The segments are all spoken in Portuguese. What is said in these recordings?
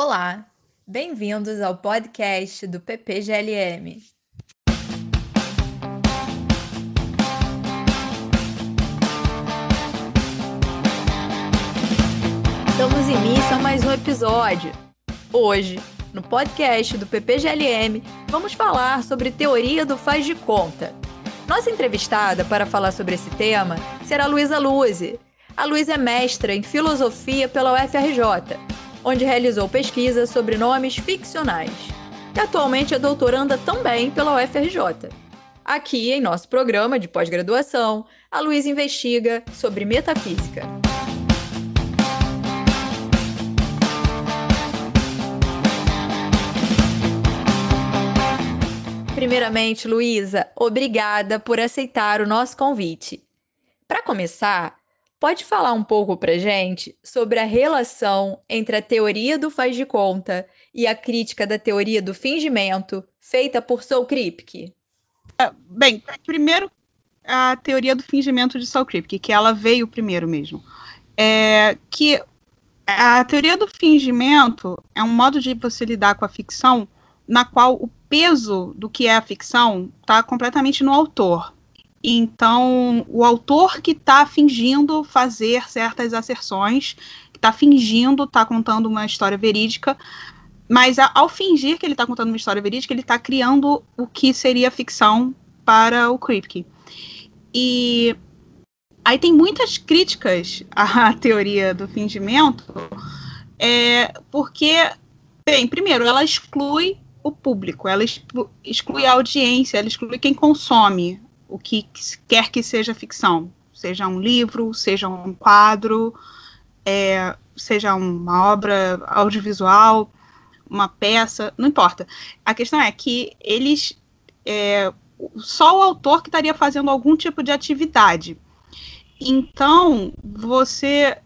Olá, bem-vindos ao podcast do PPGLM. Damos início a mais um episódio. Hoje, no podcast do PPGLM, vamos falar sobre teoria do faz de conta. Nossa entrevistada para falar sobre esse tema será Luísa Luze. A Luísa é mestra em filosofia pela UFRJ onde realizou pesquisa sobre nomes ficcionais. E atualmente é doutoranda também pela UFRJ. Aqui, em nosso programa de pós-graduação, a Luísa investiga sobre metafísica. Primeiramente, Luísa, obrigada por aceitar o nosso convite. Para começar, Pode falar um pouco para gente sobre a relação entre a teoria do faz de conta e a crítica da teoria do fingimento feita por Saul Kripke? É, bem, primeiro a teoria do fingimento de Saul Kripke, que ela veio primeiro mesmo. É que a teoria do fingimento é um modo de você lidar com a ficção na qual o peso do que é a ficção está completamente no autor. Então, o autor que está fingindo fazer certas asserções, que está fingindo estar tá contando uma história verídica, mas a, ao fingir que ele está contando uma história verídica, ele está criando o que seria ficção para o Kripke. E aí tem muitas críticas à teoria do fingimento, é, porque, bem, primeiro, ela exclui o público, ela exclui a audiência, ela exclui quem consome o que quer que seja ficção, seja um livro, seja um quadro, é, seja uma obra audiovisual, uma peça, não importa. A questão é que eles. É, só o autor que estaria fazendo algum tipo de atividade. Então, você.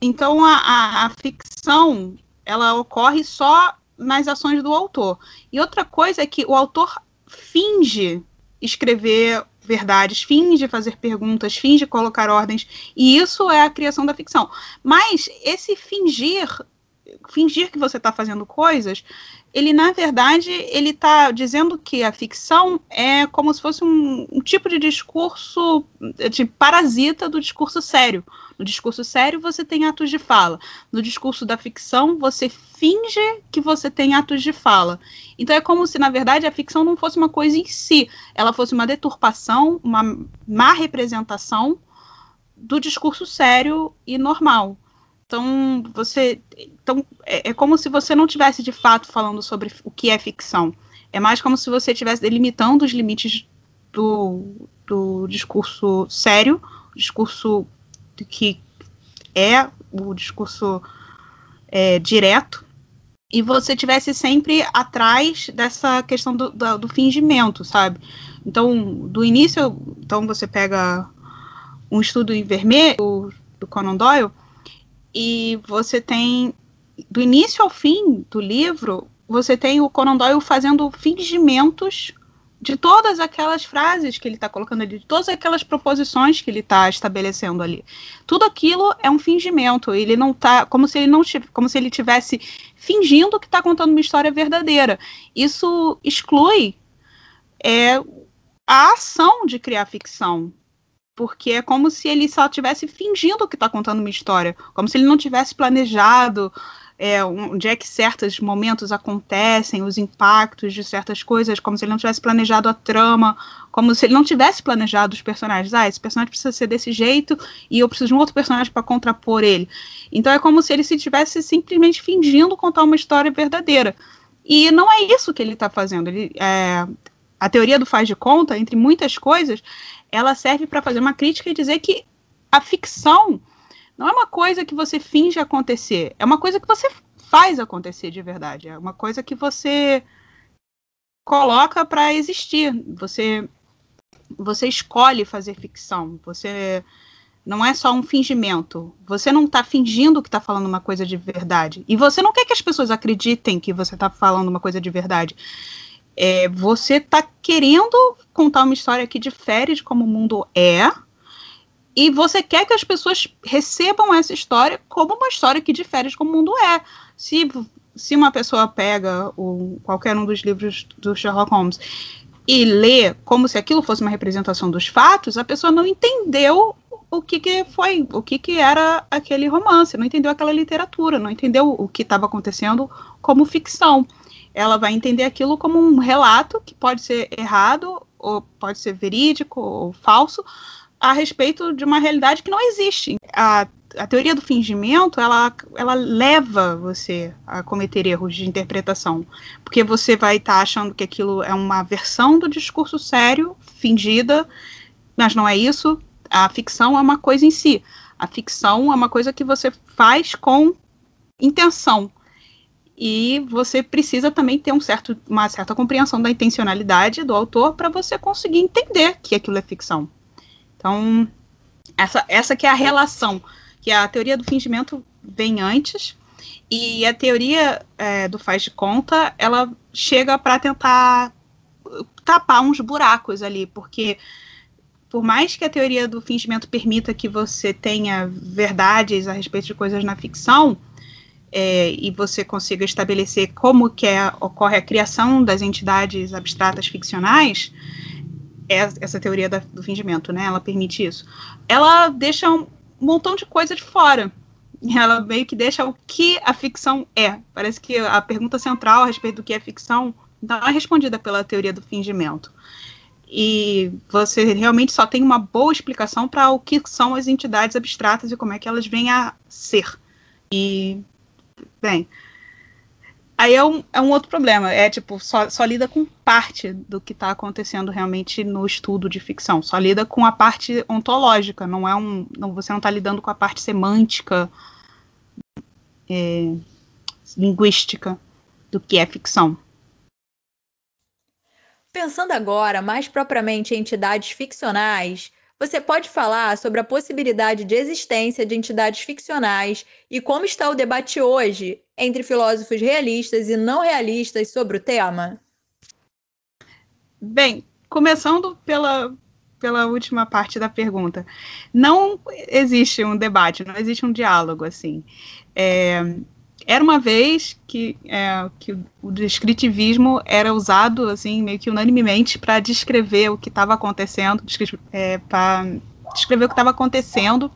Então, a, a, a ficção ela ocorre só nas ações do autor. E outra coisa é que o autor finge escrever verdades, finge fazer perguntas, finge colocar ordens, e isso é a criação da ficção. Mas esse fingir, fingir que você está fazendo coisas, ele na verdade ele está dizendo que a ficção é como se fosse um, um tipo de discurso de parasita do discurso sério. No discurso sério, você tem atos de fala. No discurso da ficção, você finge que você tem atos de fala. Então é como se, na verdade, a ficção não fosse uma coisa em si, ela fosse uma deturpação, uma má representação do discurso sério e normal. Então, você. Então, é, é como se você não tivesse de fato falando sobre o que é ficção. É mais como se você estivesse delimitando os limites do, do discurso sério, discurso que é o discurso é, direto, e você tivesse sempre atrás dessa questão do, do, do, fingimento, sabe? Então, do início, então você pega um estudo em vermelho do, Conan Doyle, e você tem, do início ao fim do livro, você tem o Conan Doyle fazendo fingimentos de todas aquelas frases que ele está colocando ali, de todas aquelas proposições que ele está estabelecendo ali. Tudo aquilo é um fingimento. Ele não tá como se ele não como se ele tivesse fingindo que está contando uma história verdadeira. Isso exclui é, a ação de criar ficção. Porque é como se ele só estivesse fingindo que está contando uma história, como se ele não tivesse planejado é, onde é que certos momentos acontecem, os impactos de certas coisas, como se ele não tivesse planejado a trama, como se ele não tivesse planejado os personagens. Ah, esse personagem precisa ser desse jeito e eu preciso de um outro personagem para contrapor ele. Então é como se ele se tivesse simplesmente fingindo contar uma história verdadeira. E não é isso que ele está fazendo. Ele, é, a teoria do faz de conta, entre muitas coisas, ela serve para fazer uma crítica e dizer que a ficção não é uma coisa que você finge acontecer, é uma coisa que você faz acontecer de verdade, é uma coisa que você coloca para existir. Você você escolhe fazer ficção, você não é só um fingimento. Você não está fingindo que está falando uma coisa de verdade. E você não quer que as pessoas acreditem que você está falando uma coisa de verdade. É, você está querendo contar uma história que difere de como o mundo é, e você quer que as pessoas recebam essa história como uma história que difere de como o mundo é. Se, se uma pessoa pega o, qualquer um dos livros do Sherlock Holmes e lê como se aquilo fosse uma representação dos fatos, a pessoa não entendeu o que, que foi, o que, que era aquele romance, não entendeu aquela literatura, não entendeu o que estava acontecendo como ficção. Ela vai entender aquilo como um relato que pode ser errado, ou pode ser verídico ou falso, a respeito de uma realidade que não existe. A, a teoria do fingimento, ela, ela leva você a cometer erros de interpretação, porque você vai estar tá achando que aquilo é uma versão do discurso sério, fingida, mas não é isso. A ficção é uma coisa em si. A ficção é uma coisa que você faz com intenção. E você precisa também ter um certo, uma certa compreensão da intencionalidade do autor para você conseguir entender que aquilo é ficção. Então, essa, essa que é a relação, que a teoria do fingimento vem antes, e a teoria é, do faz de conta, ela chega para tentar tapar uns buracos ali, porque por mais que a teoria do fingimento permita que você tenha verdades a respeito de coisas na ficção, é, e você consiga estabelecer como que é, ocorre a criação das entidades abstratas ficcionais, é essa teoria da, do fingimento, né? Ela permite isso. Ela deixa um montão de coisa de fora. Ela meio que deixa o que a ficção é. Parece que a pergunta central a respeito do que é ficção não é respondida pela teoria do fingimento. E você realmente só tem uma boa explicação para o que são as entidades abstratas e como é que elas vêm a ser. E, bem, Aí é um, é um outro problema, é tipo, só, só lida com parte do que está acontecendo realmente no estudo de ficção, só lida com a parte ontológica, não é um. Não, você não está lidando com a parte semântica, é, linguística do que é ficção. Pensando agora mais propriamente em entidades ficcionais, você pode falar sobre a possibilidade de existência de entidades ficcionais e como está o debate hoje entre filósofos realistas e não realistas sobre o tema? Bem, começando pela, pela última parte da pergunta, não existe um debate, não existe um diálogo assim. É, era uma vez que, é, que o descritivismo era usado assim meio que unanimemente para descrever o que estava acontecendo, é, para descrever o que estava acontecendo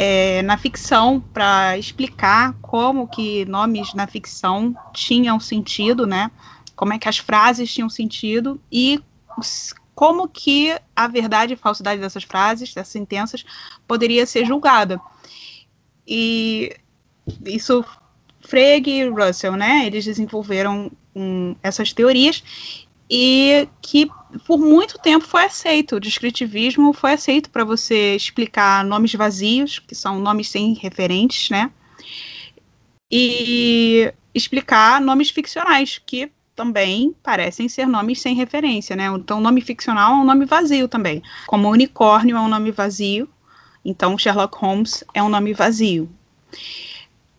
é, na ficção, para explicar como que nomes na ficção tinham sentido, né? Como é que as frases tinham sentido e como que a verdade e falsidade dessas frases, dessas sentenças, poderia ser julgada. E isso Frege e Russell, né? Eles desenvolveram um, essas teorias e que por muito tempo foi aceito. O descritivismo foi aceito para você explicar nomes vazios, que são nomes sem referentes, né? E explicar nomes ficcionais, que também parecem ser nomes sem referência, né? Então, nome ficcional é um nome vazio também. Como unicórnio é um nome vazio, então Sherlock Holmes é um nome vazio.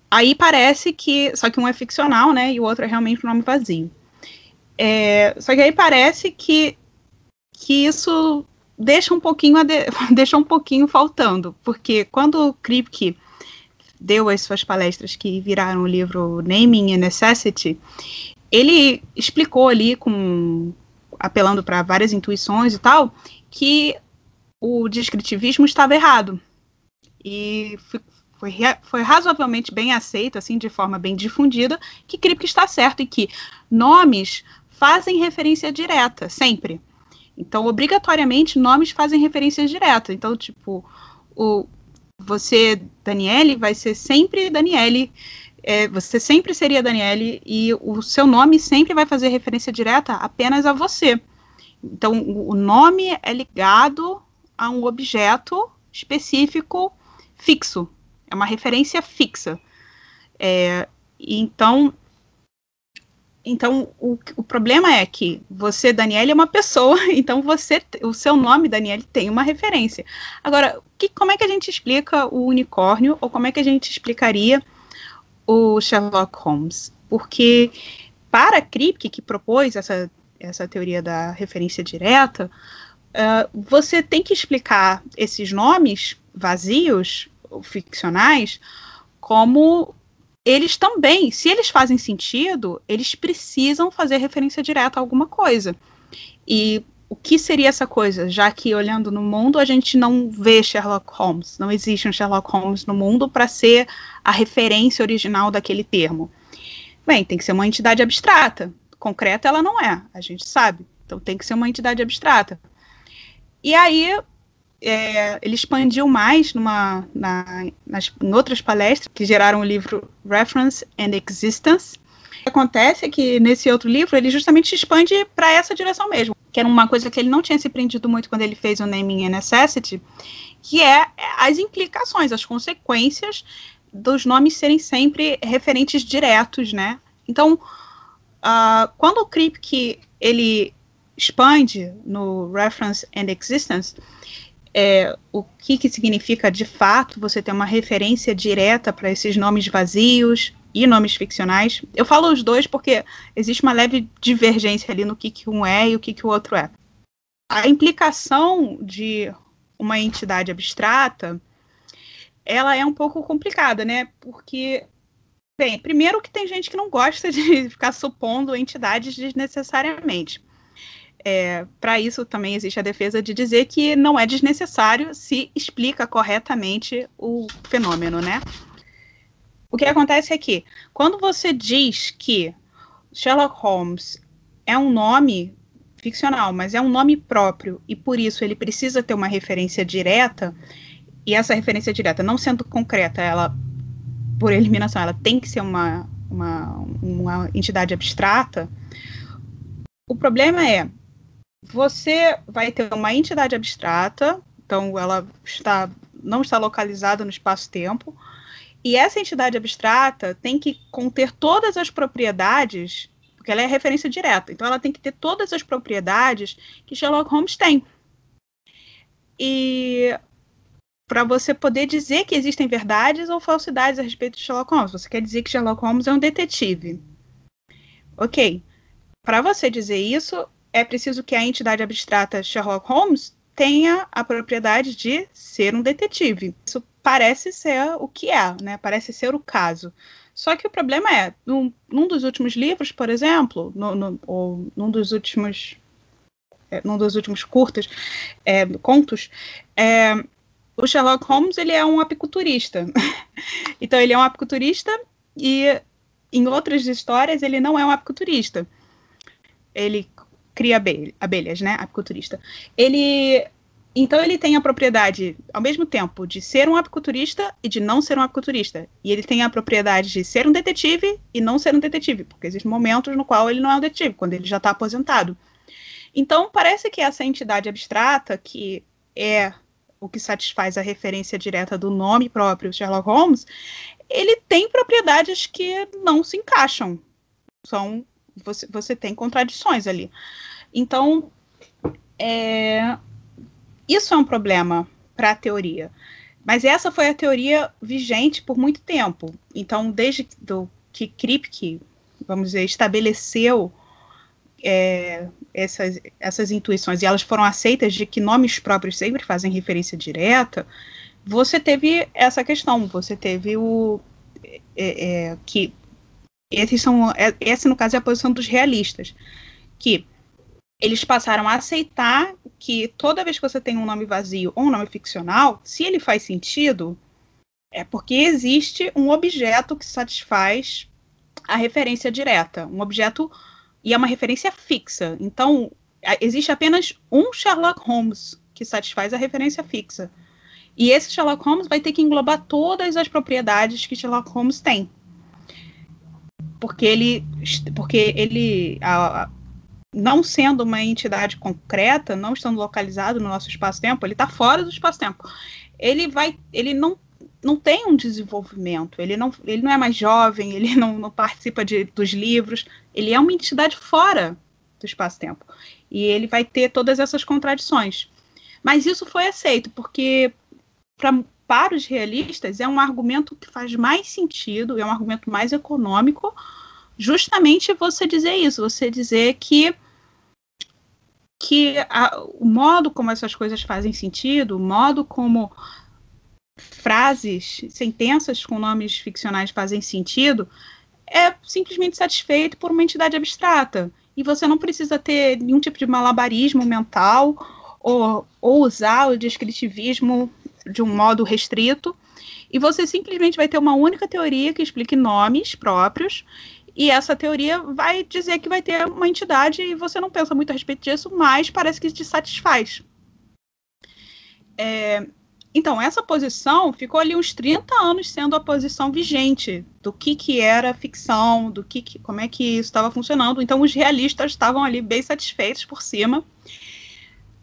Aí parece que. Só que um é ficcional, né? E o outro é realmente um nome vazio. É, só que aí parece que, que isso deixa um pouquinho de, deixa um pouquinho faltando, porque quando o Kripke deu as suas palestras que viraram o livro Naming and Necessity, ele explicou ali com apelando para várias intuições e tal, que o descritivismo estava errado. E foi, foi razoavelmente bem aceito, assim, de forma bem difundida, que Kripke está certo e que nomes fazem referência direta, sempre. Então, obrigatoriamente, nomes fazem referência direta. Então, tipo, o, você, Daniele, vai ser sempre Daniele, é, você sempre seria Daniele, e o seu nome sempre vai fazer referência direta apenas a você. Então, o nome é ligado a um objeto específico fixo, é uma referência fixa. É, então, então o, o problema é que você, Daniele, é uma pessoa, então você, o seu nome, Daniele, tem uma referência. Agora, que, como é que a gente explica o unicórnio, ou como é que a gente explicaria o Sherlock Holmes? Porque para Kripke, que propôs essa, essa teoria da referência direta, uh, você tem que explicar esses nomes vazios, ficcionais, como eles também, se eles fazem sentido, eles precisam fazer referência direta a alguma coisa. E o que seria essa coisa? Já que olhando no mundo a gente não vê Sherlock Holmes, não existe um Sherlock Holmes no mundo para ser a referência original daquele termo. Bem, tem que ser uma entidade abstrata. Concreta ela não é, a gente sabe. Então tem que ser uma entidade abstrata. E aí é, ele expandiu mais numa, na, nas, em outras palestras que geraram o livro Reference and Existence. O que acontece é que nesse outro livro ele justamente expande para essa direção mesmo, que era uma coisa que ele não tinha se prendido muito quando ele fez o Naming and Necessity, que é as implicações, as consequências dos nomes serem sempre referentes diretos, né? Então, uh, quando o Kripke ele expande no Reference and Existence, é, o que, que significa de fato você ter uma referência direta para esses nomes vazios e nomes ficcionais. Eu falo os dois porque existe uma leve divergência ali no que, que um é e o que, que o outro é. A implicação de uma entidade abstrata ela é um pouco complicada, né? Porque, bem, primeiro que tem gente que não gosta de ficar supondo entidades desnecessariamente. É, Para isso também existe a defesa de dizer que não é desnecessário se explica corretamente o fenômeno, né? O que acontece é que, quando você diz que Sherlock Holmes é um nome ficcional, mas é um nome próprio e por isso ele precisa ter uma referência direta, e essa referência direta, não sendo concreta, ela, por eliminação, ela tem que ser uma, uma, uma entidade abstrata. O problema é você vai ter uma entidade abstrata, então ela está não está localizada no espaço-tempo, e essa entidade abstrata tem que conter todas as propriedades, porque ela é referência direta, então ela tem que ter todas as propriedades que Sherlock Holmes tem. E para você poder dizer que existem verdades ou falsidades a respeito de Sherlock Holmes, você quer dizer que Sherlock Holmes é um detetive. Ok. Para você dizer isso, é preciso que a entidade abstrata Sherlock Holmes tenha a propriedade de ser um detetive. Isso parece ser o que é, né? Parece ser o caso. Só que o problema é, num, num dos últimos livros, por exemplo, no, no, ou num dos últimos, é, num dos últimos curtas, é, contos, é, o Sherlock Holmes ele é um apiculturista. então ele é um apiculturista e em outras histórias ele não é um apiculturista. Ele cria abelhas, né? Apiculturista. Ele. Então ele tem a propriedade, ao mesmo tempo, de ser um apiculturista e de não ser um apiculturista. E ele tem a propriedade de ser um detetive e não ser um detetive, porque existem momentos no qual ele não é um detetive, quando ele já está aposentado. Então parece que essa entidade abstrata, que é o que satisfaz a referência direta do nome próprio Sherlock Holmes, ele tem propriedades que não se encaixam. São você, você tem contradições ali. Então, é, isso é um problema para a teoria. Mas essa foi a teoria vigente por muito tempo. Então, desde do, que Kripke, vamos dizer, estabeleceu é, essas, essas intuições e elas foram aceitas de que nomes próprios sempre fazem referência direta, você teve essa questão, você teve o é, é, que esses são, é, essa no caso é a posição dos realistas, que eles passaram a aceitar que toda vez que você tem um nome vazio ou um nome ficcional, se ele faz sentido, é porque existe um objeto que satisfaz a referência direta, um objeto e é uma referência fixa. Então, existe apenas um Sherlock Holmes que satisfaz a referência fixa. E esse Sherlock Holmes vai ter que englobar todas as propriedades que Sherlock Holmes tem. Porque ele, porque ele a, não sendo uma entidade concreta, não estando localizado no nosso espaço-tempo, ele está fora do espaço-tempo. Ele vai, ele não, não tem um desenvolvimento, ele não, ele não é mais jovem, ele não, não participa de, dos livros, ele é uma entidade fora do espaço-tempo. E ele vai ter todas essas contradições. Mas isso foi aceito, porque para os realistas é um argumento que faz mais sentido, é um argumento mais econômico justamente você dizer isso, você dizer que que a, o modo como essas coisas fazem sentido, o modo como frases, sentenças com nomes ficcionais fazem sentido, é simplesmente satisfeito por uma entidade abstrata. E você não precisa ter nenhum tipo de malabarismo mental ou, ou usar o descritivismo de um modo restrito. E você simplesmente vai ter uma única teoria que explique nomes próprios e essa teoria vai dizer que vai ter uma entidade e você não pensa muito a respeito disso, mas parece que te satisfaz. É, então, essa posição ficou ali uns 30 anos sendo a posição vigente do que, que era ficção, do que, que como é que isso estava funcionando. Então, os realistas estavam ali bem satisfeitos por cima.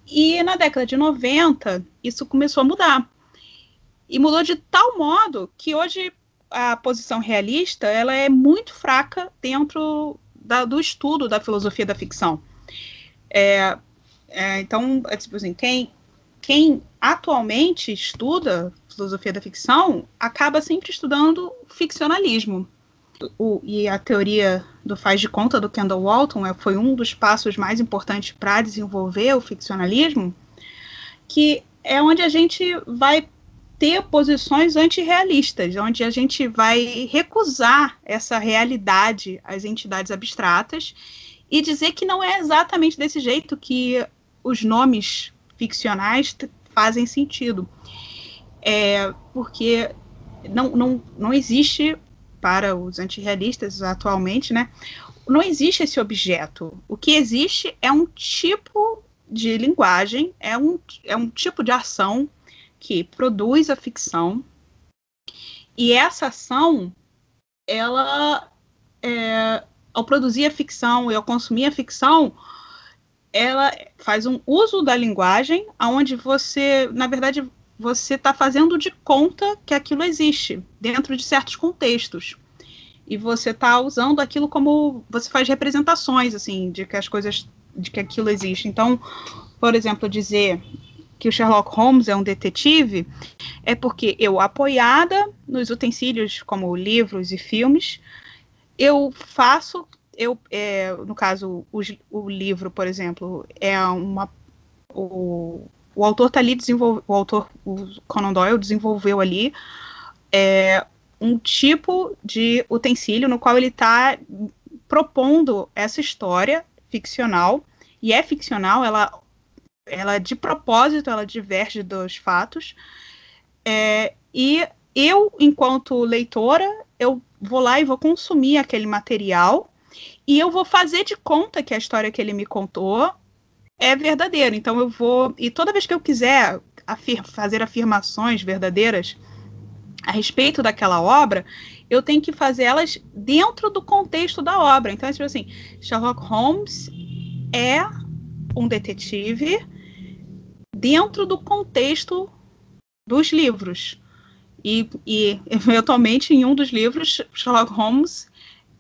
E na década de 90, isso começou a mudar. E mudou de tal modo que hoje a posição realista ela é muito fraca dentro da, do estudo da filosofia da ficção. É, é, então, é, tipo assim, quem, quem atualmente estuda filosofia da ficção acaba sempre estudando ficcionalismo. O, e a teoria do faz de conta do Kendall Walton é, foi um dos passos mais importantes para desenvolver o ficcionalismo, que é onde a gente vai ter posições antirrealistas, onde a gente vai recusar essa realidade às entidades abstratas e dizer que não é exatamente desse jeito que os nomes ficcionais fazem sentido. É, porque não, não, não existe, para os antirrealistas atualmente, né, não existe esse objeto. O que existe é um tipo de linguagem, é um, é um tipo de ação que produz a ficção e essa ação, ela, é, ao produzir a ficção e ao consumir a ficção, ela faz um uso da linguagem aonde você, na verdade, você está fazendo de conta que aquilo existe dentro de certos contextos e você está usando aquilo como você faz representações assim de que as coisas de que aquilo existe. Então, por exemplo, dizer que o Sherlock Holmes é um detetive é porque eu, apoiada nos utensílios como livros e filmes, eu faço, eu, é, no caso, o, o, livro, por exemplo, é uma. O, o autor está ali desenvolvendo, o autor, o Conan Doyle desenvolveu ali é, um tipo de utensílio no qual ele está propondo essa história ficcional, e é ficcional, ela ela de propósito ela diverge dos fatos. É, e eu enquanto leitora eu vou lá e vou consumir aquele material e eu vou fazer de conta que a história que ele me contou é verdadeira. Então eu vou e toda vez que eu quiser afir fazer afirmações verdadeiras a respeito daquela obra eu tenho que fazer elas dentro do contexto da obra. Então é tipo assim Sherlock Holmes é um detetive dentro do contexto dos livros. E, e, eventualmente, em um dos livros, Sherlock Holmes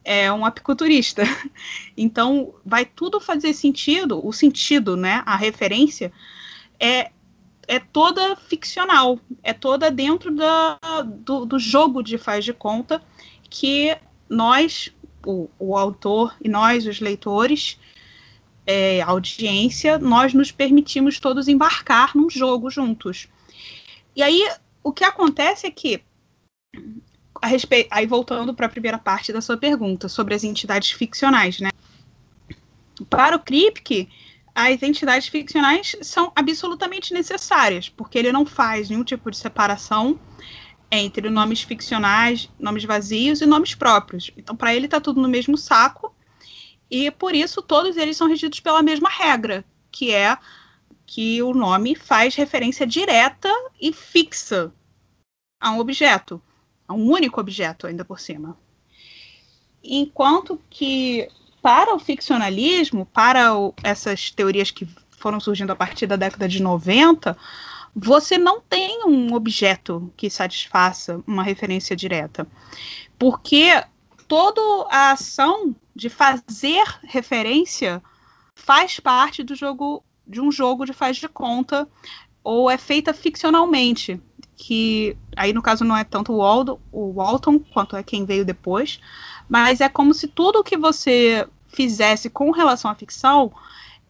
é um apiculturista. Então, vai tudo fazer sentido, o sentido, né, a referência, é, é toda ficcional, é toda dentro da, do, do jogo de faz de conta que nós, o, o autor e nós, os leitores, é, audiência, nós nos permitimos todos embarcar num jogo juntos. E aí, o que acontece é que, a respeito, aí voltando para a primeira parte da sua pergunta, sobre as entidades ficcionais, né? Para o Kripke, as entidades ficcionais são absolutamente necessárias, porque ele não faz nenhum tipo de separação entre nomes ficcionais, nomes vazios e nomes próprios. Então, para ele, está tudo no mesmo saco e por isso todos eles são regidos pela mesma regra, que é que o nome faz referência direta e fixa a um objeto, a um único objeto ainda por cima. Enquanto que para o ficcionalismo, para o, essas teorias que foram surgindo a partir da década de 90, você não tem um objeto que satisfaça uma referência direta. Porque toda a ação de fazer referência faz parte do jogo de um jogo de faz de conta ou é feita ficcionalmente que aí no caso não é tanto o, Waldo, o Walton quanto é quem veio depois mas é como se tudo que você fizesse com relação à ficção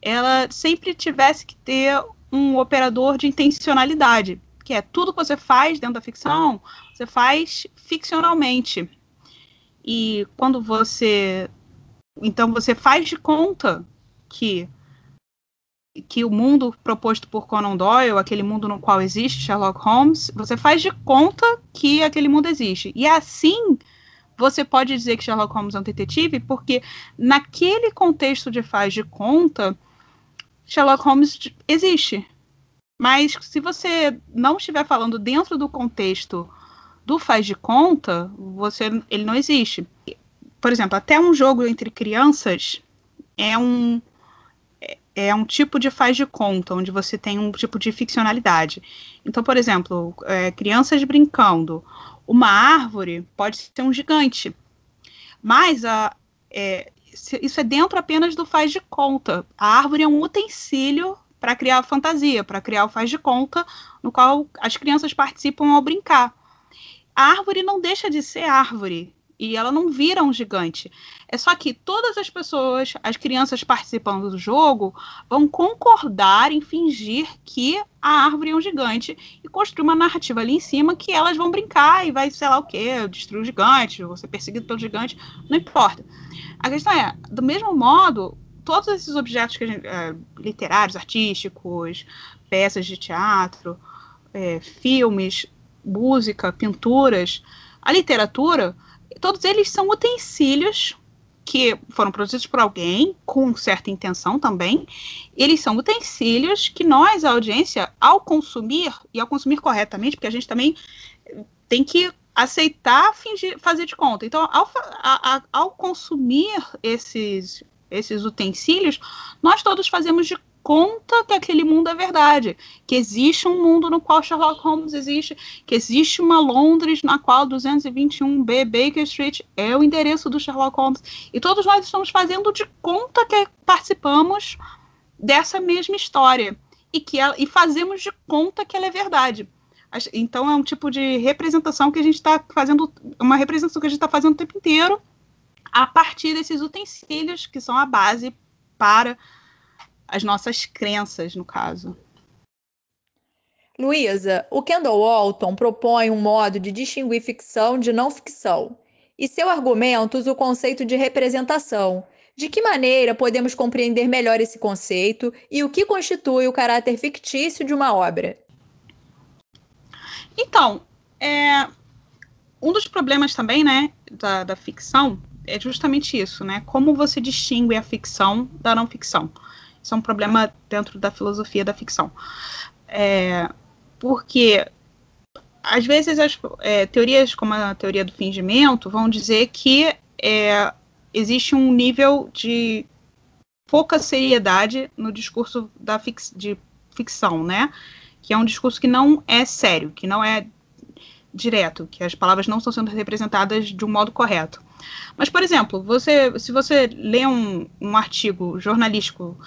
ela sempre tivesse que ter um operador de intencionalidade, que é tudo que você faz dentro da ficção, você faz ficcionalmente. E quando você. Então você faz de conta que que o mundo proposto por Conan Doyle, aquele mundo no qual existe Sherlock Holmes, você faz de conta que aquele mundo existe. E assim você pode dizer que Sherlock Holmes é um detetive, porque naquele contexto de faz de conta, Sherlock Holmes existe. Mas se você não estiver falando dentro do contexto do faz de conta, você ele não existe. Por exemplo, até um jogo entre crianças é um é, é um tipo de faz de conta, onde você tem um tipo de ficcionalidade. Então, por exemplo, é, crianças brincando. Uma árvore pode ser um gigante. Mas a, é, isso é dentro apenas do faz de conta. A árvore é um utensílio para criar fantasia, para criar o faz de conta, no qual as crianças participam ao brincar. A árvore não deixa de ser árvore e ela não vira um gigante. É só que todas as pessoas, as crianças participando do jogo, vão concordar em fingir que a árvore é um gigante e construir uma narrativa ali em cima que elas vão brincar e vai, sei lá o que, destruir o gigante, ou ser perseguido pelo gigante, não importa. A questão é, do mesmo modo, todos esses objetos gente, é, literários, artísticos, peças de teatro, é, filmes, música, pinturas, a literatura todos eles são utensílios que foram produzidos por alguém com certa intenção também. Eles são utensílios que nós, a audiência, ao consumir e ao consumir corretamente, porque a gente também tem que aceitar fingir, fazer de conta. Então, ao, a, a, ao consumir esses esses utensílios, nós todos fazemos de conta que aquele mundo é verdade, que existe um mundo no qual Sherlock Holmes existe, que existe uma Londres na qual 221B Baker Street é o endereço do Sherlock Holmes, e todos nós estamos fazendo de conta que participamos dessa mesma história e que ela, e fazemos de conta que ela é verdade. Então é um tipo de representação que a gente está fazendo, uma representação que a gente está fazendo o tempo inteiro a partir desses utensílios que são a base para as nossas crenças, no caso. Luísa, o Kendall Walton propõe um modo de distinguir ficção de não ficção. E seu argumento usa o conceito de representação. De que maneira podemos compreender melhor esse conceito e o que constitui o caráter fictício de uma obra? Então, é, um dos problemas também, né, da, da ficção é justamente isso, né? Como você distingue a ficção da não ficção? Isso é um problema dentro da filosofia da ficção. É, porque, às vezes, as é, teorias como a teoria do fingimento vão dizer que é, existe um nível de pouca seriedade no discurso da fix, de ficção, né? Que é um discurso que não é sério, que não é direto, que as palavras não estão sendo representadas de um modo correto. Mas, por exemplo, você, se você lê um, um artigo jornalístico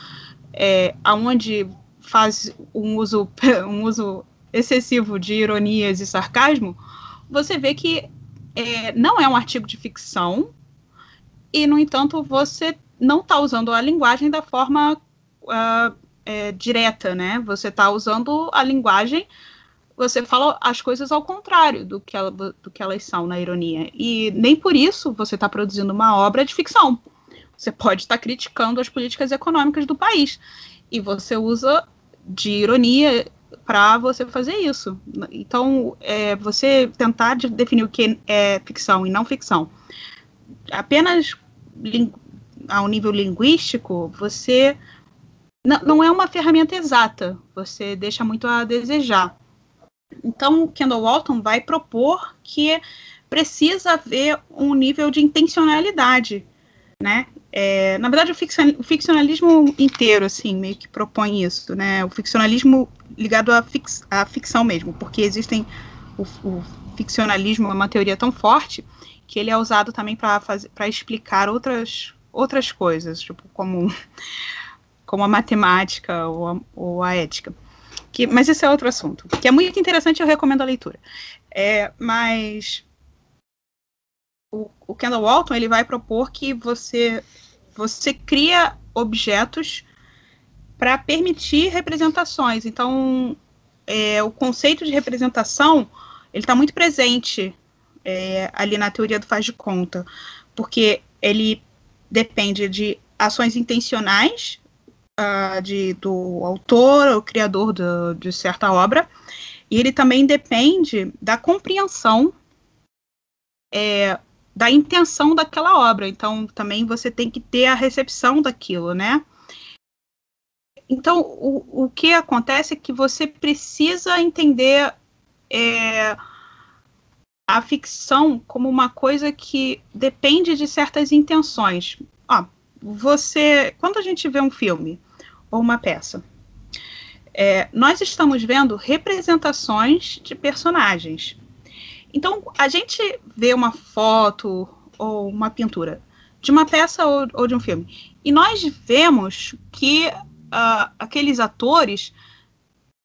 é, onde faz um uso, um uso excessivo de ironias e sarcasmo, você vê que é, não é um artigo de ficção e, no entanto, você não está usando a linguagem da forma uh, é, direta, né? Você está usando a linguagem, você fala as coisas ao contrário do que, ela, do que elas são na ironia. E nem por isso você está produzindo uma obra de ficção. Você pode estar criticando as políticas econômicas do país. E você usa de ironia para você fazer isso. Então, é, você tentar de definir o que é ficção e não ficção, apenas ao nível linguístico, você não é uma ferramenta exata. Você deixa muito a desejar. Então, Kendall Walton vai propor que precisa haver um nível de intencionalidade, né? É, na verdade, o, ficcionalismo inteiro, assim, meio que propõe isso, né? O ficcionalismo ligado à, fix, à ficção mesmo, porque existem o, o, ficcionalismo é uma teoria tão forte que ele é usado também para explicar outras, outras coisas, tipo como, como a matemática ou a, ou a ética. Que, mas esse é outro assunto, que é muito interessante, eu recomendo a leitura. É, mas o, Kendall Walton ele vai propor que você você cria objetos para permitir representações. Então, é, o conceito de representação ele está muito presente é, ali na teoria do faz de conta, porque ele depende de ações intencionais uh, de, do autor ou criador do, de certa obra, e ele também depende da compreensão é, da intenção daquela obra. Então, também você tem que ter a recepção daquilo, né? Então, o, o que acontece é que você precisa entender é, a ficção como uma coisa que depende de certas intenções. Ó, você, quando a gente vê um filme ou uma peça, é, nós estamos vendo representações de personagens. Então, a gente vê uma foto ou uma pintura de uma peça ou, ou de um filme, e nós vemos que uh, aqueles atores,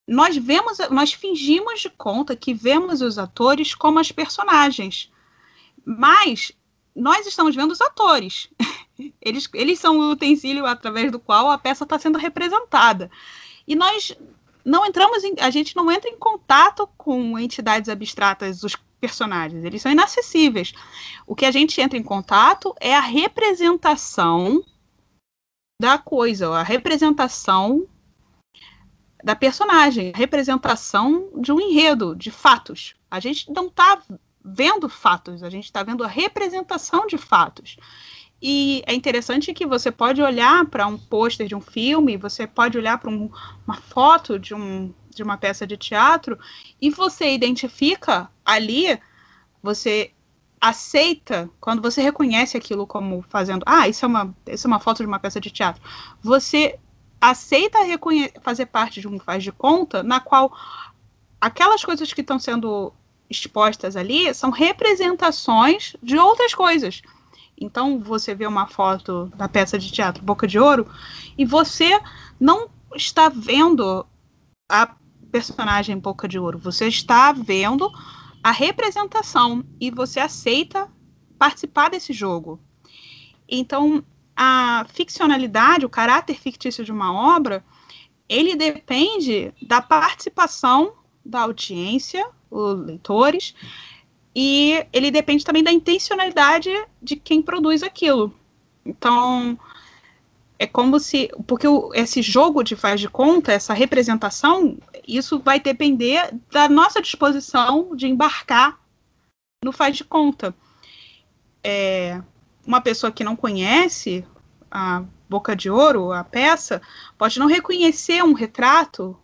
nós vemos, nós fingimos de conta que vemos os atores como as personagens, mas nós estamos vendo os atores. Eles, eles são o utensílio através do qual a peça está sendo representada. E nós não entramos em, a gente não entra em contato com entidades abstratas, os personagens, eles são inacessíveis. O que a gente entra em contato é a representação da coisa, a representação da personagem, a representação de um enredo, de fatos. A gente não está vendo fatos, a gente está vendo a representação de fatos. E é interessante que você pode olhar para um pôster de um filme, você pode olhar para um, uma foto de, um, de uma peça de teatro e você identifica ali, você aceita, quando você reconhece aquilo como fazendo, ah, isso é uma, isso é uma foto de uma peça de teatro, você aceita fazer parte de um faz de conta na qual aquelas coisas que estão sendo expostas ali são representações de outras coisas. Então você vê uma foto da peça de teatro Boca de Ouro e você não está vendo a personagem Boca de Ouro, você está vendo a representação e você aceita participar desse jogo. Então, a ficcionalidade, o caráter fictício de uma obra, ele depende da participação da audiência, os leitores, e ele depende também da intencionalidade de quem produz aquilo. Então, é como se. Porque esse jogo de faz de conta, essa representação, isso vai depender da nossa disposição de embarcar no faz de conta. É, uma pessoa que não conhece a Boca de Ouro, a peça, pode não reconhecer um retrato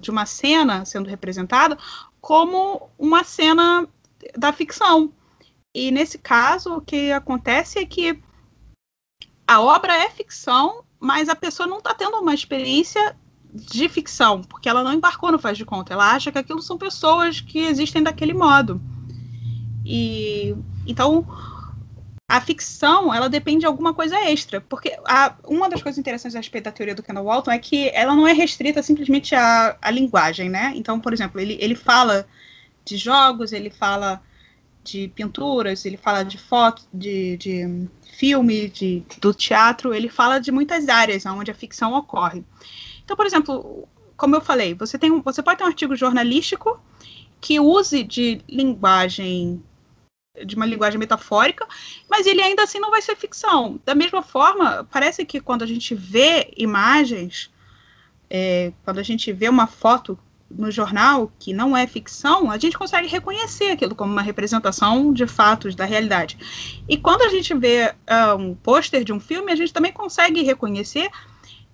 de uma cena sendo representada como uma cena da ficção. E nesse caso, o que acontece é que a obra é ficção, mas a pessoa não está tendo uma experiência de ficção, porque ela não embarcou no faz de conta. Ela acha que aquilo são pessoas que existem daquele modo. E então a ficção ela depende de alguma coisa extra, porque a, uma das coisas interessantes a respeito da teoria do Kendall Walton é que ela não é restrita simplesmente à, à linguagem, né? Então, por exemplo, ele, ele fala de jogos, ele fala de pinturas, ele fala de foto, de, de filme, de, do teatro, ele fala de muitas áreas onde a ficção ocorre. Então, por exemplo, como eu falei, você, tem, você pode ter um artigo jornalístico que use de linguagem de uma linguagem metafórica, mas ele ainda assim não vai ser ficção. Da mesma forma, parece que quando a gente vê imagens, é, quando a gente vê uma foto no jornal que não é ficção, a gente consegue reconhecer aquilo como uma representação de fatos da realidade. E quando a gente vê uh, um pôster de um filme, a gente também consegue reconhecer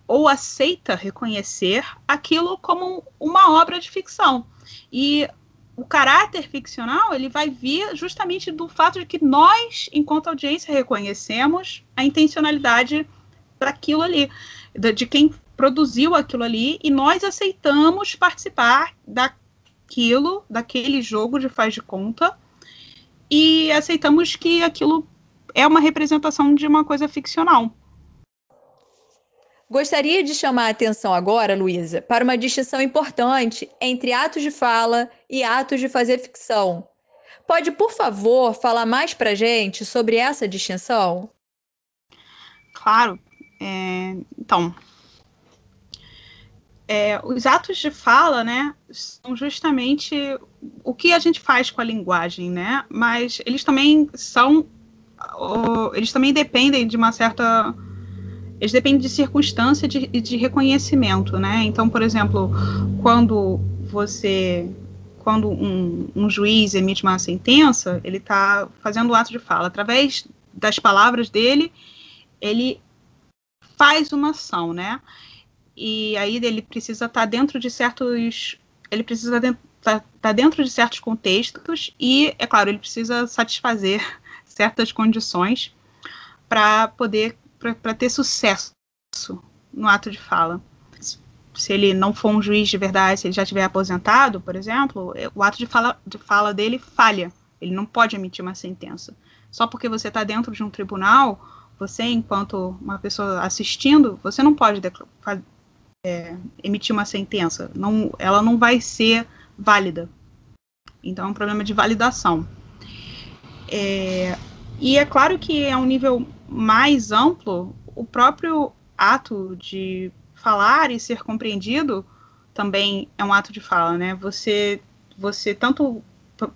ou aceita reconhecer aquilo como uma obra de ficção. E o caráter ficcional ele vai vir justamente do fato de que nós, enquanto audiência, reconhecemos a intencionalidade daquilo ali, de quem produziu aquilo ali e nós aceitamos participar daquilo, daquele jogo de faz de conta e aceitamos que aquilo é uma representação de uma coisa ficcional. Gostaria de chamar a atenção agora, Luísa, para uma distinção importante entre atos de fala e atos de fazer ficção. Pode, por favor, falar mais para gente sobre essa distinção? Claro. É, então, é, os atos de fala, né, são justamente o que a gente faz com a linguagem, né? Mas eles também são, eles também dependem de uma certa, eles dependem de circunstância e de, de reconhecimento, né? Então, por exemplo, quando você, quando um, um juiz emite uma sentença, ele está fazendo o ato de fala através das palavras dele, ele faz uma ação, né? e aí ele precisa estar tá dentro de certos ele precisa estar tá, tá dentro de certos contextos e é claro ele precisa satisfazer certas condições para poder para ter sucesso no ato de fala se ele não for um juiz de verdade se ele já estiver aposentado por exemplo o ato de fala de fala dele falha ele não pode emitir uma sentença só porque você está dentro de um tribunal você enquanto uma pessoa assistindo você não pode é, emitir uma sentença. Não, ela não vai ser válida. Então é um problema de validação. É, e é claro que é um nível mais amplo, o próprio ato de falar e ser compreendido também é um ato de fala, né? Você, você tanto,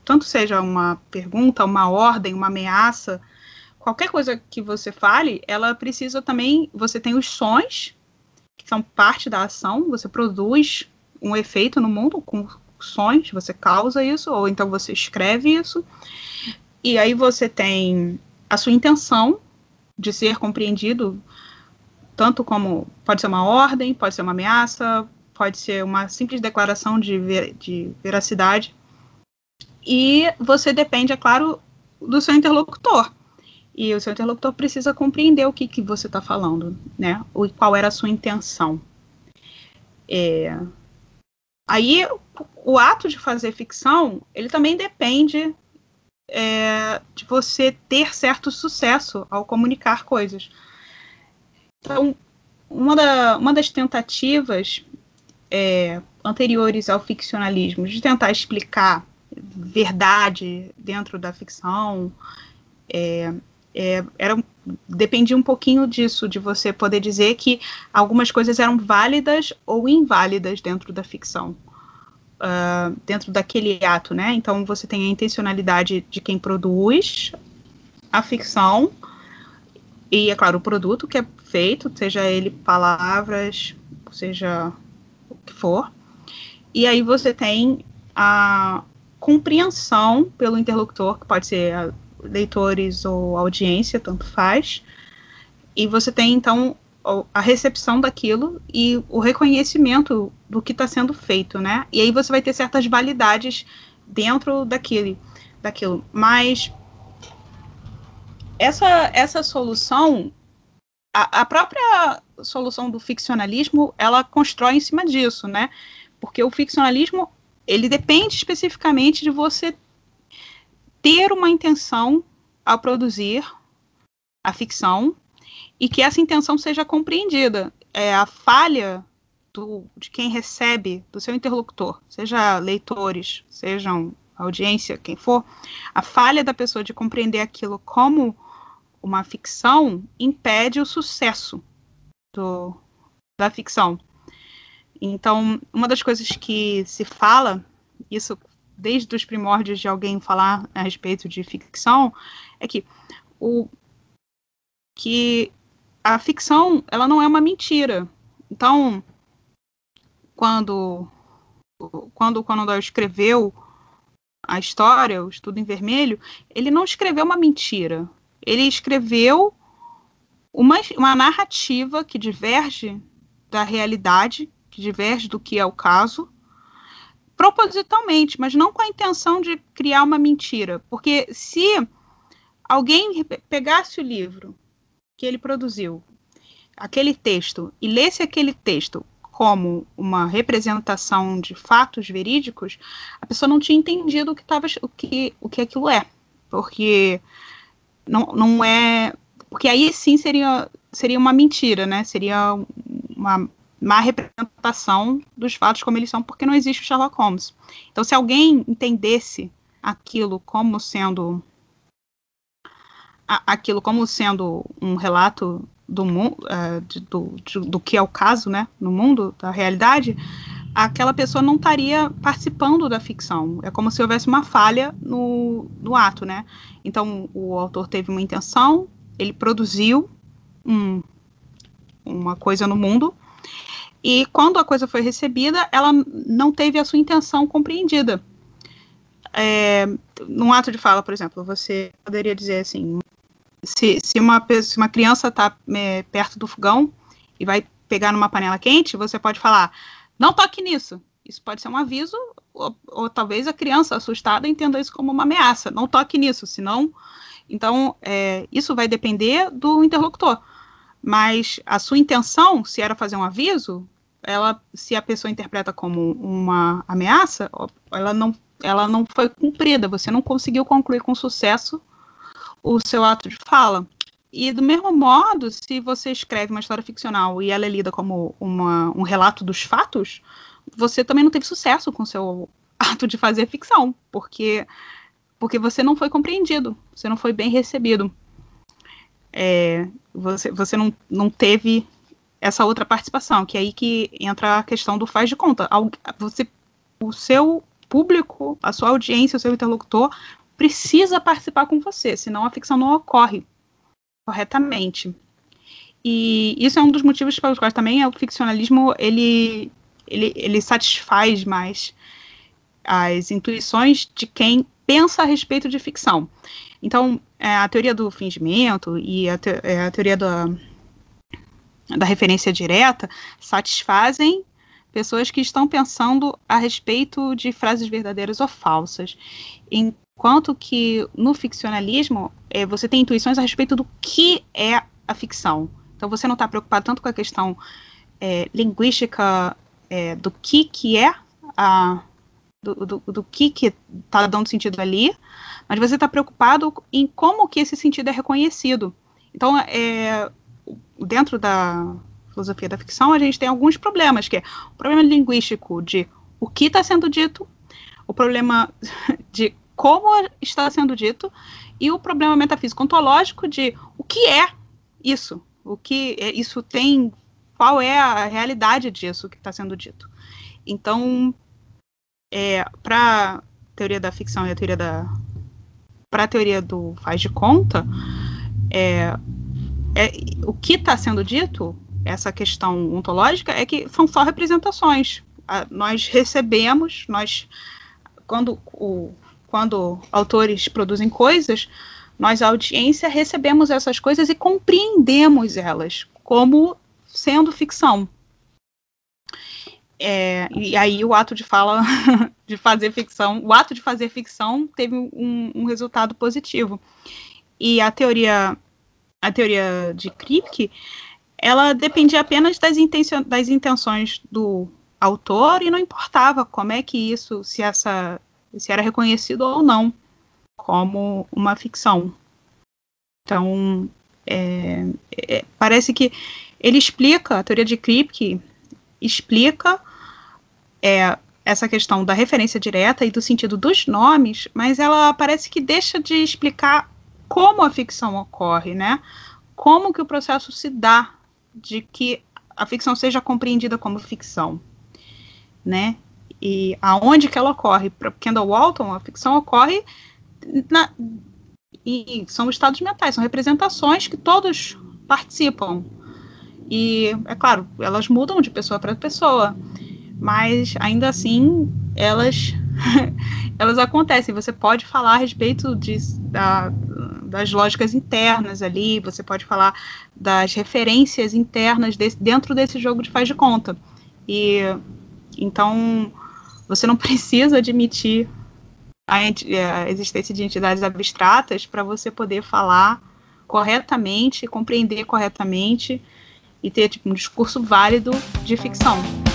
tanto seja uma pergunta, uma ordem, uma ameaça, qualquer coisa que você fale, ela precisa também, você tem os sons que são parte da ação, você produz um efeito no mundo com sons, você causa isso, ou então você escreve isso, e aí você tem a sua intenção de ser compreendido, tanto como pode ser uma ordem, pode ser uma ameaça, pode ser uma simples declaração de, ver, de veracidade, e você depende, é claro, do seu interlocutor e o seu interlocutor precisa compreender o que, que você está falando, né? O, qual era a sua intenção. É, aí, o ato de fazer ficção, ele também depende é, de você ter certo sucesso ao comunicar coisas. Então, uma, da, uma das tentativas é, anteriores ao ficcionalismo de tentar explicar verdade dentro da ficção, é, é, era, dependia um pouquinho disso, de você poder dizer que algumas coisas eram válidas ou inválidas dentro da ficção. Uh, dentro daquele ato, né? Então você tem a intencionalidade de quem produz a ficção e, é claro, o produto que é feito, seja ele palavras, seja o que for. E aí você tem a compreensão pelo interlocutor, que pode ser leitores ou audiência, tanto faz. E você tem, então, a recepção daquilo e o reconhecimento do que está sendo feito, né? E aí você vai ter certas validades dentro daquele, daquilo. Mas essa, essa solução, a, a própria solução do ficcionalismo, ela constrói em cima disso, né? Porque o ficcionalismo, ele depende especificamente de você ter uma intenção ao produzir a ficção e que essa intenção seja compreendida. É a falha do, de quem recebe, do seu interlocutor, seja leitores, sejam audiência, quem for, a falha da pessoa de compreender aquilo como uma ficção impede o sucesso do, da ficção. Então, uma das coisas que se fala, isso desde os primórdios de alguém falar a respeito de ficção, é que o que a ficção ela não é uma mentira. Então, quando quando o Conan Doyle escreveu a história, o Estudo em Vermelho, ele não escreveu uma mentira. Ele escreveu uma, uma narrativa que diverge da realidade, que diverge do que é o caso, propositalmente, mas não com a intenção de criar uma mentira. Porque se alguém pegasse o livro que ele produziu, aquele texto, e lesse aquele texto como uma representação de fatos verídicos, a pessoa não tinha entendido o que, tava, o que, o que aquilo é. Porque não, não é. Porque aí sim seria, seria uma mentira, né? Seria uma má representação dos fatos como eles são, porque não existe o Sherlock Holmes. Então, se alguém entendesse aquilo como sendo aquilo como sendo um relato do, uh, de, do, de, do que é o caso, né, no mundo da realidade, aquela pessoa não estaria participando da ficção. É como se houvesse uma falha no, no ato, né? Então, o autor teve uma intenção, ele produziu um, uma coisa no mundo, e quando a coisa foi recebida, ela não teve a sua intenção compreendida. É, num ato de fala, por exemplo, você poderia dizer assim: se, se, uma, se uma criança está é, perto do fogão e vai pegar numa panela quente, você pode falar: não toque nisso. Isso pode ser um aviso, ou, ou talvez a criança assustada entenda isso como uma ameaça. Não toque nisso, senão. Então, é, isso vai depender do interlocutor. Mas a sua intenção, se era fazer um aviso, ela, se a pessoa interpreta como uma ameaça, ela não, ela não foi cumprida. Você não conseguiu concluir com sucesso o seu ato de fala. E do mesmo modo, se você escreve uma história ficcional e ela é lida como uma, um relato dos fatos, você também não teve sucesso com seu ato de fazer ficção, porque porque você não foi compreendido, você não foi bem recebido. É, você, você não, não teve essa outra participação, que é aí que entra a questão do faz de conta. Você, o seu público, a sua audiência, o seu interlocutor precisa participar com você, senão a ficção não ocorre corretamente. E isso é um dos motivos pelos quais também o ficcionalismo ele, ele, ele satisfaz mais as intuições de quem pensa a respeito de ficção. Então, é, a teoria do fingimento e a, te, é, a teoria da, da referência direta satisfazem pessoas que estão pensando a respeito de frases verdadeiras ou falsas. Enquanto que no ficcionalismo é, você tem intuições a respeito do que é a ficção. Então você não está preocupado tanto com a questão é, linguística é, do que, que é a. Do, do, do que está dando sentido ali, mas você está preocupado em como que esse sentido é reconhecido. Então, é, dentro da filosofia da ficção, a gente tem alguns problemas, que é o problema linguístico de o que está sendo dito, o problema de como está sendo dito e o problema metafísico ontológico de o que é isso, o que é, isso tem, qual é a realidade disso que está sendo dito. Então, é, para teoria da ficção e a teoria da para a teoria do faz de conta, é, é o que está sendo dito, essa questão ontológica, é que são só representações. A, nós recebemos, nós quando o quando autores produzem coisas, nós, audiência, recebemos essas coisas e compreendemos elas como sendo ficção. É, e aí o ato de fala, de fazer ficção, o ato de fazer ficção teve um, um resultado positivo. E a teoria, a teoria de Kripke, ela dependia apenas das, intencio, das intenções do autor e não importava como é que isso, se essa se era reconhecido ou não como uma ficção. Então, é, é, parece que ele explica, a teoria de Kripke explica é, essa questão da referência direta e do sentido dos nomes, mas ela parece que deixa de explicar como a ficção ocorre, né? Como que o processo se dá de que a ficção seja compreendida como ficção, né? E aonde que ela ocorre. Para Kendall Walton, a ficção ocorre na, e são estados mentais, são representações que todos participam. E, é claro, elas mudam de pessoa para pessoa, mas ainda assim elas elas acontecem. Você pode falar a respeito de, da, das lógicas internas ali, você pode falar das referências internas desse, dentro desse jogo de faz de conta. E então você não precisa admitir a, a existência de entidades abstratas para você poder falar corretamente, compreender corretamente e ter tipo, um discurso válido de ficção.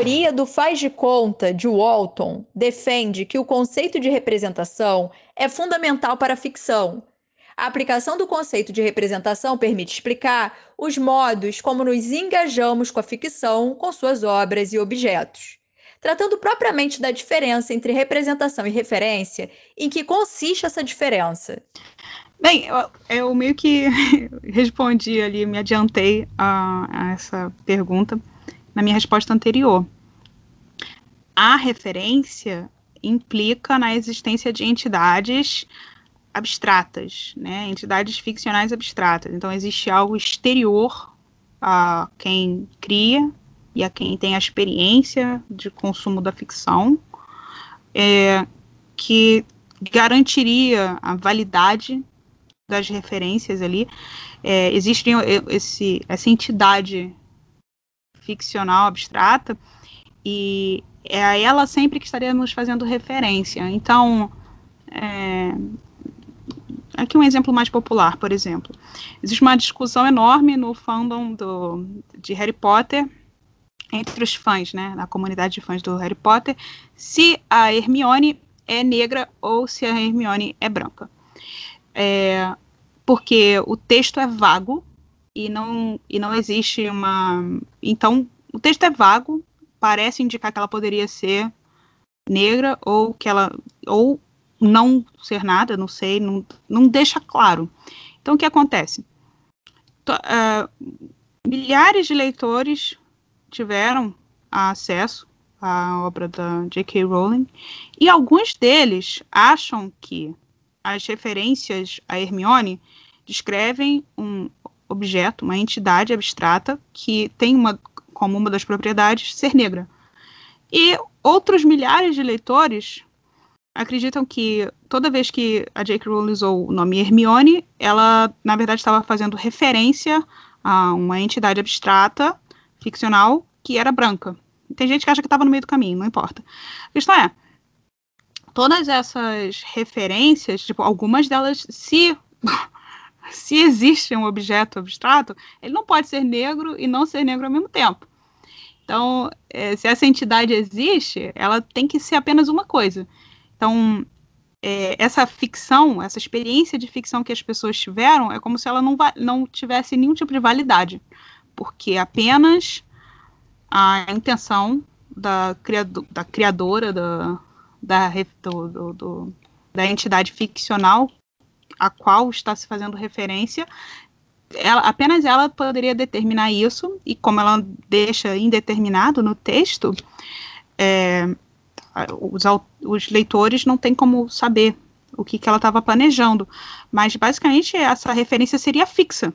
Teoria do faz de conta de Walton defende que o conceito de representação é fundamental para a ficção. A aplicação do conceito de representação permite explicar os modos como nos engajamos com a ficção, com suas obras e objetos. Tratando propriamente da diferença entre representação e referência, em que consiste essa diferença? Bem, eu, eu meio que respondi ali, me adiantei a, a essa pergunta na minha resposta anterior. A referência implica na existência de entidades abstratas, né? entidades ficcionais abstratas. Então, existe algo exterior a quem cria e a quem tem a experiência de consumo da ficção, é, que garantiria a validade das referências ali. É, existe esse, essa entidade ficcional abstrata e é a ela sempre que estaremos fazendo referência. Então, é, aqui um exemplo mais popular, por exemplo. Existe uma discussão enorme no fandom do, de Harry Potter entre os fãs, né, na comunidade de fãs do Harry Potter, se a Hermione é negra ou se a Hermione é branca. É, porque o texto é vago e não, e não existe uma. Então, o texto é vago, parece indicar que ela poderia ser negra ou que ela. ou não ser nada, não sei, não, não deixa claro. Então, o que acontece? Uh, milhares de leitores tiveram acesso à obra da J.K. Rowling e alguns deles acham que as referências a Hermione descrevem um objeto, uma entidade abstrata que tem uma, como uma das propriedades ser negra. E outros milhares de leitores acreditam que toda vez que a J.K. Rowling usou o nome Hermione, ela na verdade estava fazendo referência a uma entidade abstrata, ficcional, que era branca. Tem gente que acha que estava no meio do caminho, não importa. A questão é, todas essas referências, tipo, algumas delas, se se existe um objeto abstrato, ele não pode ser negro e não ser negro ao mesmo tempo. Então, é, se essa entidade existe, ela tem que ser apenas uma coisa. Então, é, essa ficção, essa experiência de ficção que as pessoas tiveram, é como se ela não, não tivesse nenhum tipo de validade, porque apenas a intenção da, criado, da criadora da, da, do, do, do, da entidade ficcional a qual está se fazendo referência, ela, apenas ela poderia determinar isso, e como ela deixa indeterminado no texto, é, os, os, leitores não têm como saber o que, que ela estava planejando. Mas, basicamente, essa referência seria fixa.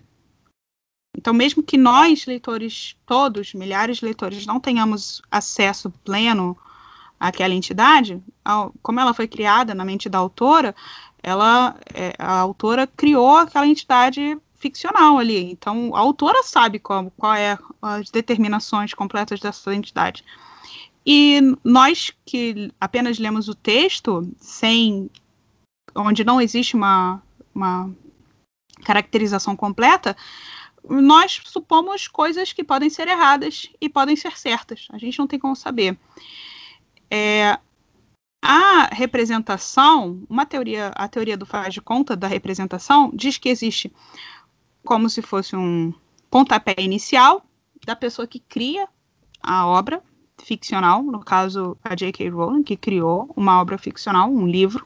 Então, mesmo que nós, leitores, todos, milhares de leitores, não tenhamos acesso pleno àquela entidade, como ela foi criada na mente da autora, ela, é, a autora criou aquela entidade ficcional ali. Então, a autora sabe como, qual é as determinações completas dessa entidade. E nós que apenas lemos o texto, sem onde não existe uma, uma caracterização completa, nós supomos coisas que podem ser erradas e podem ser certas. A gente não tem como saber. É, a representação, uma teoria, a teoria do faz de conta da representação, diz que existe como se fosse um pontapé inicial da pessoa que cria a obra ficcional, no caso a J.K. Rowling, que criou uma obra ficcional, um livro.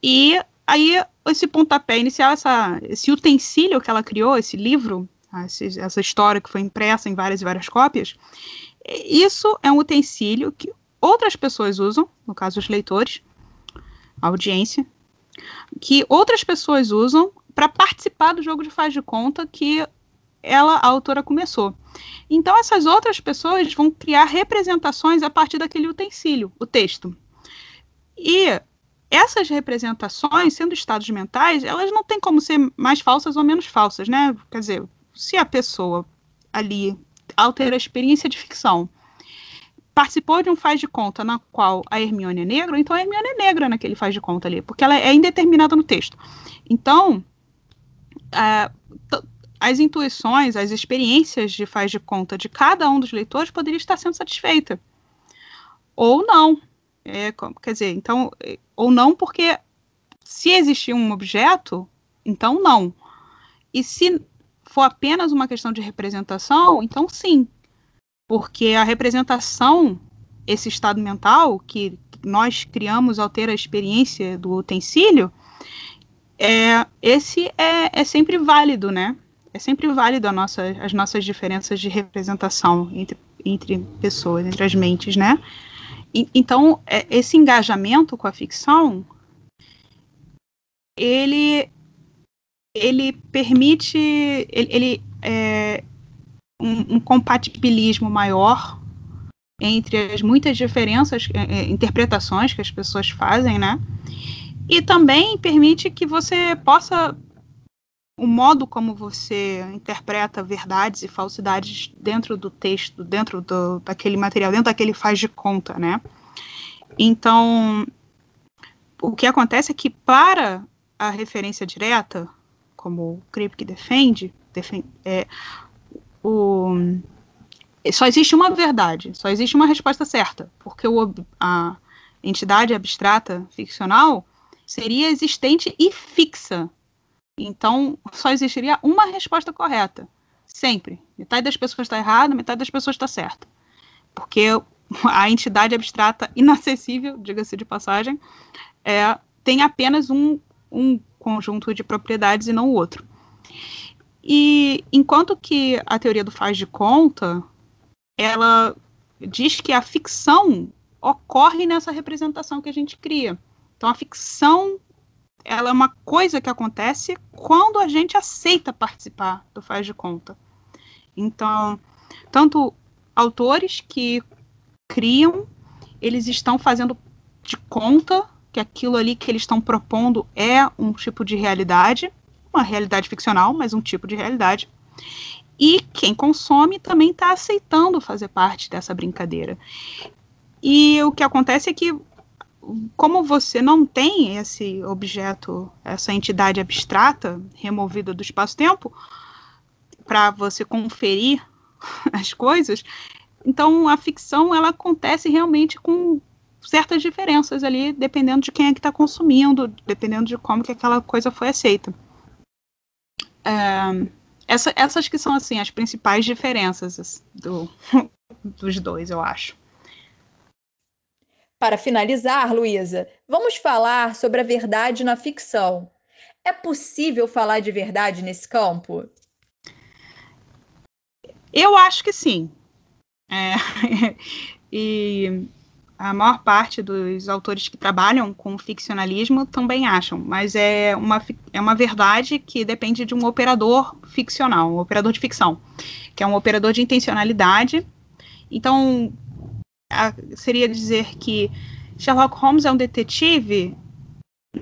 E aí esse pontapé inicial, essa, esse utensílio que ela criou, esse livro, esse, essa história que foi impressa em várias e várias cópias, isso é um utensílio que outras pessoas usam, no caso os leitores, a audiência, que outras pessoas usam para participar do jogo de faz de conta que ela, a autora, começou. Então, essas outras pessoas vão criar representações a partir daquele utensílio, o texto. E essas representações, sendo estados mentais, elas não têm como ser mais falsas ou menos falsas, né? Quer dizer, se a pessoa ali, altera a experiência de ficção, participou de um faz de conta na qual a Hermione é negra, então a Hermione é negra naquele faz de conta ali, porque ela é indeterminada no texto. Então, as intuições, as experiências de faz de conta de cada um dos leitores poderia estar sendo satisfeita. Ou não. É, quer dizer, então, ou não porque se existir um objeto então não. E se for apenas uma questão de representação, então sim. Porque a representação, esse estado mental que nós criamos ao ter a experiência do utensílio, é, esse é, é sempre válido, né? É sempre válido a nossa, as nossas diferenças de representação entre, entre pessoas, entre as mentes, né? E, então, é, esse engajamento com a ficção, ele, ele permite, ele, ele é, um, um, compatibilismo maior entre as muitas diferenças, é, é, interpretações que as pessoas fazem, né? E também permite que você possa o modo como você interpreta verdades e falsidades dentro do texto, dentro do, daquele material, dentro daquele faz de conta, né? Então, o que acontece é que para a referência direta, como o Kripke defende, defende é, o, só existe uma verdade, só existe uma resposta certa, porque o, a entidade abstrata ficcional seria existente e fixa. Então, só existiria uma resposta correta. Sempre. Metade das pessoas está errada, metade das pessoas está certa. Porque a entidade abstrata inacessível, diga-se de passagem, é, tem apenas um, um conjunto de propriedades e não o outro. E enquanto que a teoria do faz de conta, ela diz que a ficção ocorre nessa representação que a gente cria. Então a ficção ela é uma coisa que acontece quando a gente aceita participar do faz de conta. Então, tanto autores que criam, eles estão fazendo de conta que aquilo ali que eles estão propondo é um tipo de realidade, uma realidade ficcional, mas um tipo de realidade. E quem consome também está aceitando fazer parte dessa brincadeira. E o que acontece é que como você não tem esse objeto, essa entidade abstrata removida do espaço-tempo, para você conferir as coisas, então a ficção ela acontece realmente com certas diferenças ali, dependendo de quem é que está consumindo, dependendo de como que aquela coisa foi aceita. É, essa, essas que são assim as principais diferenças do, dos dois, eu acho. Para finalizar, Luísa, vamos falar sobre a verdade na ficção. É possível falar de verdade nesse campo? Eu acho que sim. É, e a maior parte dos autores que trabalham com ficcionalismo também acham, mas é uma, é uma verdade que depende de um operador ficcional, um operador de ficção, que é um operador de intencionalidade. Então, a, seria dizer que Sherlock Holmes é um detetive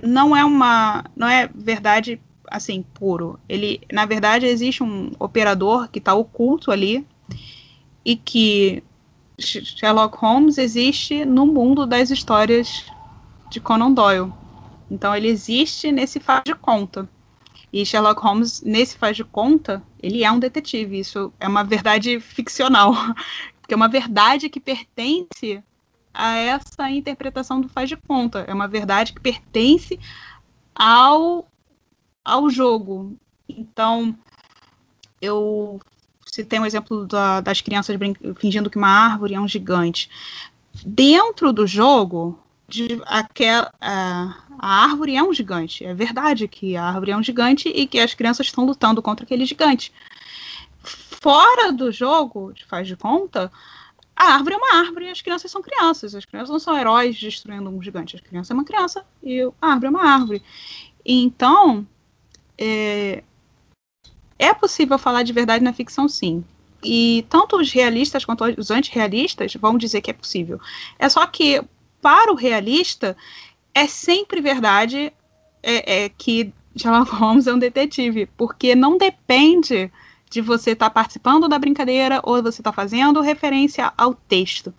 não é uma não é verdade assim puro. Ele na verdade existe um operador que está oculto ali e que Sherlock Holmes existe no mundo das histórias de Conan Doyle. Então ele existe nesse faz de conta. E Sherlock Holmes, nesse faz de conta, ele é um detetive. Isso é uma verdade ficcional que é uma verdade que pertence a essa interpretação do faz de conta. É uma verdade que pertence ao, ao jogo. Então, eu citei um exemplo da, das crianças fingindo que uma árvore é um gigante. Dentro do jogo, de, a, a árvore é um gigante. É verdade que a árvore é um gigante e que as crianças estão lutando contra aquele gigante fora do jogo, faz de conta, a árvore é uma árvore e as crianças são crianças. As crianças não são heróis destruindo um gigante. A criança é uma criança e a árvore é uma árvore. Então, é, é possível falar de verdade na ficção, sim. E tanto os realistas quanto os antirrealistas vão dizer que é possível. É só que, para o realista, é sempre verdade é, é que Sherlock Holmes é um detetive, porque não depende de você estar tá participando da brincadeira ou você está fazendo referência ao texto.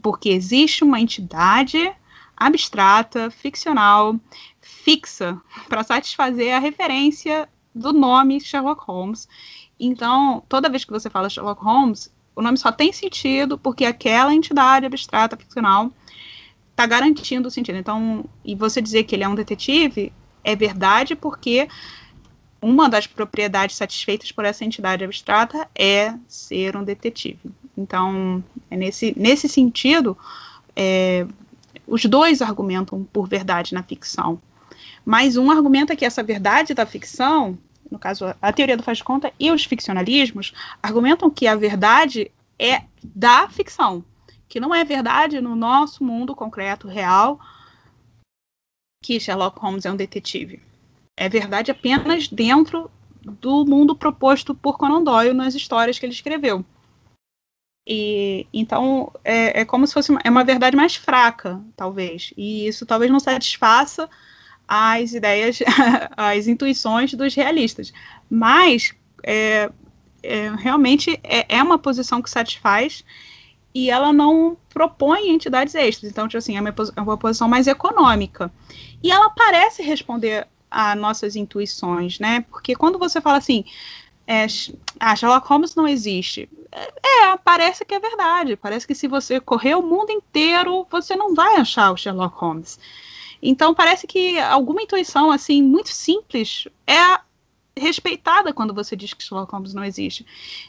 Porque existe uma entidade abstrata, ficcional, fixa, para satisfazer a referência do nome Sherlock Holmes. Então, toda vez que você fala Sherlock Holmes, o nome só tem sentido porque aquela entidade abstrata, ficcional, está garantindo o sentido. Então, e você dizer que ele é um detetive é verdade porque uma das propriedades satisfeitas por essa entidade abstrata é ser um detetive. Então, é nesse, nesse sentido, é, os dois argumentam por verdade na ficção. Mas um argumenta que essa verdade da ficção, no caso a teoria do faz de conta e os ficcionalismos, argumentam que a verdade é da ficção, que não é verdade no nosso mundo concreto, real, que Sherlock Holmes é um detetive. É verdade apenas dentro do mundo proposto por Conan Doyle nas histórias que ele escreveu. E então é, é como se fosse uma, é uma verdade mais fraca, talvez. E isso talvez não satisfaça as ideias, as intuições dos realistas. Mas é, é, realmente é, é, uma posição que satisfaz e ela não propõe entidades extras. Então, tipo assim, é uma, é uma posição mais econômica. E ela parece responder a nossas intuições, né? Porque quando você fala assim, é, ah, Sherlock Holmes não existe. É, parece que é verdade. Parece que se você correr o mundo inteiro, você não vai achar o Sherlock Holmes. Então parece que alguma intuição assim muito simples é respeitada quando você diz que Sherlock Holmes não existe.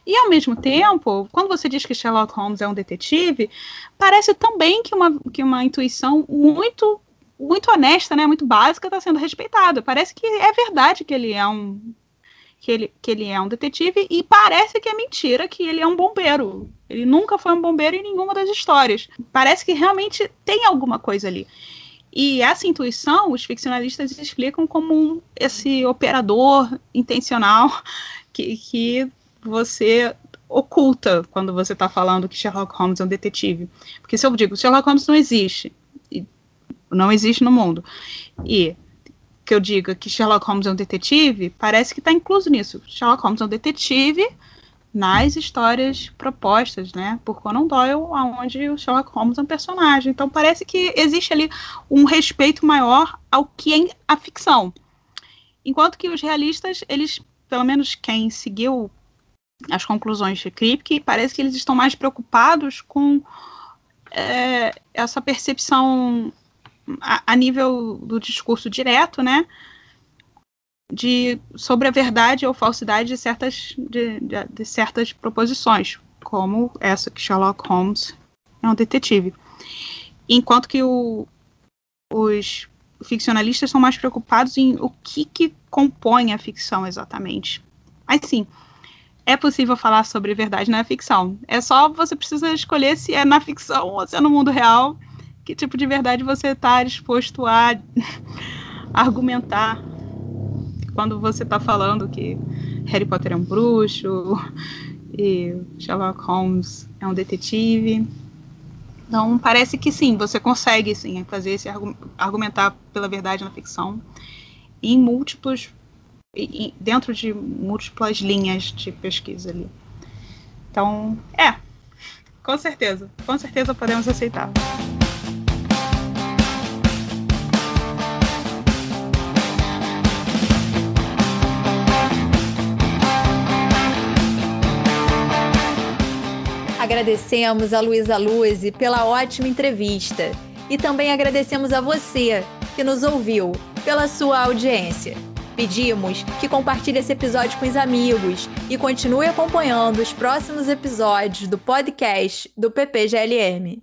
E ao mesmo tempo, quando você diz que Sherlock Holmes é um detetive, parece também que uma, que uma intuição muito muito honesta, né, muito básica está sendo respeitada. Parece que é verdade que ele é um que ele, que ele é um detetive e parece que é mentira que ele é um bombeiro. Ele nunca foi um bombeiro em nenhuma das histórias. Parece que realmente tem alguma coisa ali. E essa intuição, os ficcionalistas explicam como um, esse operador intencional que, que você oculta quando você está falando que Sherlock Holmes é um detetive. Porque se eu digo Sherlock Holmes não existe, não existe no mundo, e que eu diga que Sherlock Holmes é um detetive, parece que está incluso nisso. Sherlock Holmes é um detetive nas histórias propostas, né, por Conan Doyle, onde o Sherlock Holmes é um personagem. Então parece que existe ali um respeito maior ao que é a ficção. Enquanto que os realistas, eles, pelo menos quem seguiu as conclusões de Kripke, parece que eles estão mais preocupados com é, essa percepção a, a nível do discurso direto, né? De, sobre a verdade ou falsidade de certas, de, de, de certas proposições, como essa que Sherlock Holmes é um detetive. Enquanto que o, os ficcionalistas são mais preocupados em o que, que compõe a ficção exatamente. Mas sim, é possível falar sobre verdade na ficção. É só você precisa escolher se é na ficção ou se é no mundo real que tipo de verdade você está disposto a argumentar quando você está falando que Harry Potter é um bruxo e Sherlock Holmes é um detetive. Então, parece que sim, você consegue sim fazer esse argumentar pela verdade na ficção em múltiplos dentro de múltiplas linhas de pesquisa ali. Então, é, com certeza, com certeza podemos aceitar. Agradecemos a Luísa Luzi pela ótima entrevista e também agradecemos a você que nos ouviu pela sua audiência. Pedimos que compartilhe esse episódio com os amigos e continue acompanhando os próximos episódios do podcast do PPGLM.